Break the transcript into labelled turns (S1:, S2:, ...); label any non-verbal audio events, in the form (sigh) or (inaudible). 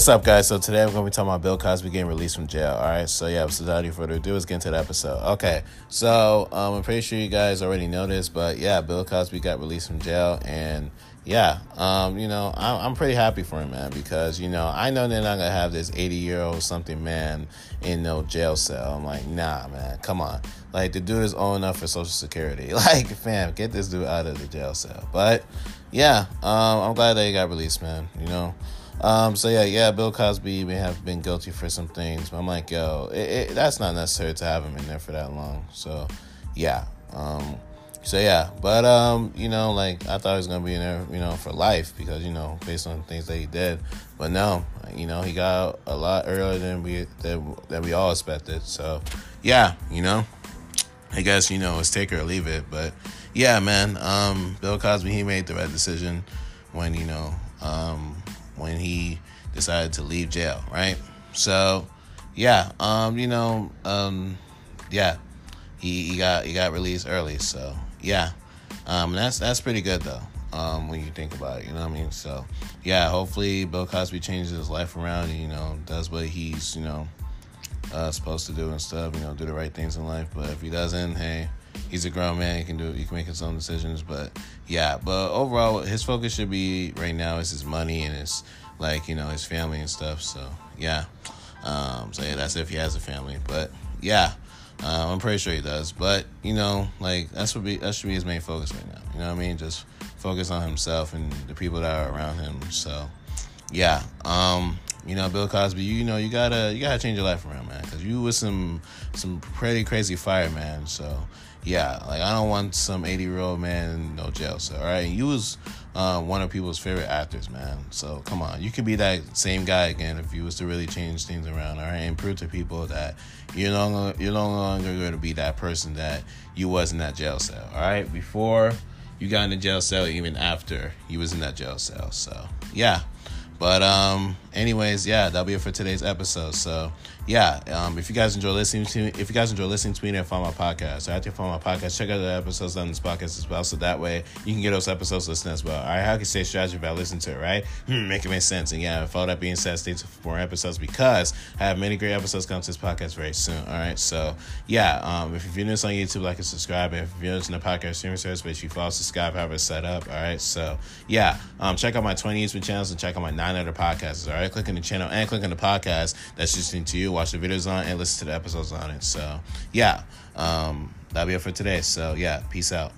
S1: What's up, guys? So today I'm going to be talking about Bill Cosby getting released from jail. All right. So yeah, so without any further ado, let's get into the episode. Okay. So um, I'm pretty sure you guys already know this, but yeah, Bill Cosby got released from jail, and yeah, um, you know, I'm, I'm pretty happy for him, man, because you know I know they're not gonna have this 80 year old something man in no jail cell. I'm like, nah, man, come on. Like the dude is old enough for Social Security. (laughs) Like, fam, get this dude out of the jail cell. But yeah, um, I'm glad that he got released, man. You know. Um, so yeah, yeah, Bill Cosby may have been guilty for some things, but I'm like, yo, it, it, that's not necessary to have him in there for that long. So yeah, um, so yeah, but um, you know, like I thought he was gonna be in there, you know, for life because you know, based on things that he did, but no, you know, he got a lot earlier than we that we all expected. So yeah, you know, I guess you know it's take or leave it, but yeah, man, um, Bill Cosby he made the right decision when you know um when he decided to leave jail, right? So, yeah, um, you know, um, yeah, he, he got he got released early, so yeah, um, that's that's pretty good though. Um, when you think about it, you know what I mean. So, yeah, hopefully Bill Cosby changes his life around. And, you know, does what he's you know uh, supposed to do and stuff. You know, do the right things in life. But if he doesn't, hey, he's a grown man. He can do. He can make his own decisions. But yeah, but overall, his focus should be right now is his money and his like you know his family and stuff. So yeah, um, so yeah, that's if he has a family. But yeah, uh, I'm pretty sure he does. But you know, like that's what be that should be his main focus right now. You know what I mean? Just focus on himself and the people that are around him. So yeah, um, you know, Bill Cosby, you know, you gotta you gotta change your life around, man, because you was some some pretty crazy fire, man. So yeah, like I don't want some eighty year old man in no jail. So all right, you was uh, one of people's favorite actors, man. So come on, you could be that same guy again if you was to really change things around, all right, and prove to people that you're no longer you're no longer going to be that person that you was in that jail cell, all right, before you got in the jail cell, even after you was in that jail cell. So yeah. But um, anyways, yeah, that'll be it for today's episode. So yeah, um, if you guys enjoy listening to me, if you guys enjoy listening to me and follow my podcast, so after you follow my podcast, check out the episodes on this podcast as well. So that way you can get those episodes listening as well. All right, how can you say strategy about listening to it, right? Hmm, make it make sense. And yeah, with all that being said, stay tuned for more episodes because I have many great episodes coming to this podcast very soon. All right, so yeah, um, if you're this on YouTube, like and subscribe. And if you're this in the podcast streaming service, sure you follow, subscribe, have it set up. All right, so yeah, um, check out my 20 YouTube channels and check out my other podcasts. All right, click on the channel and click on the podcast that's listening to you. Watch the videos on and listen to the episodes on it. So yeah, um, that'll be it for today. So yeah, peace out.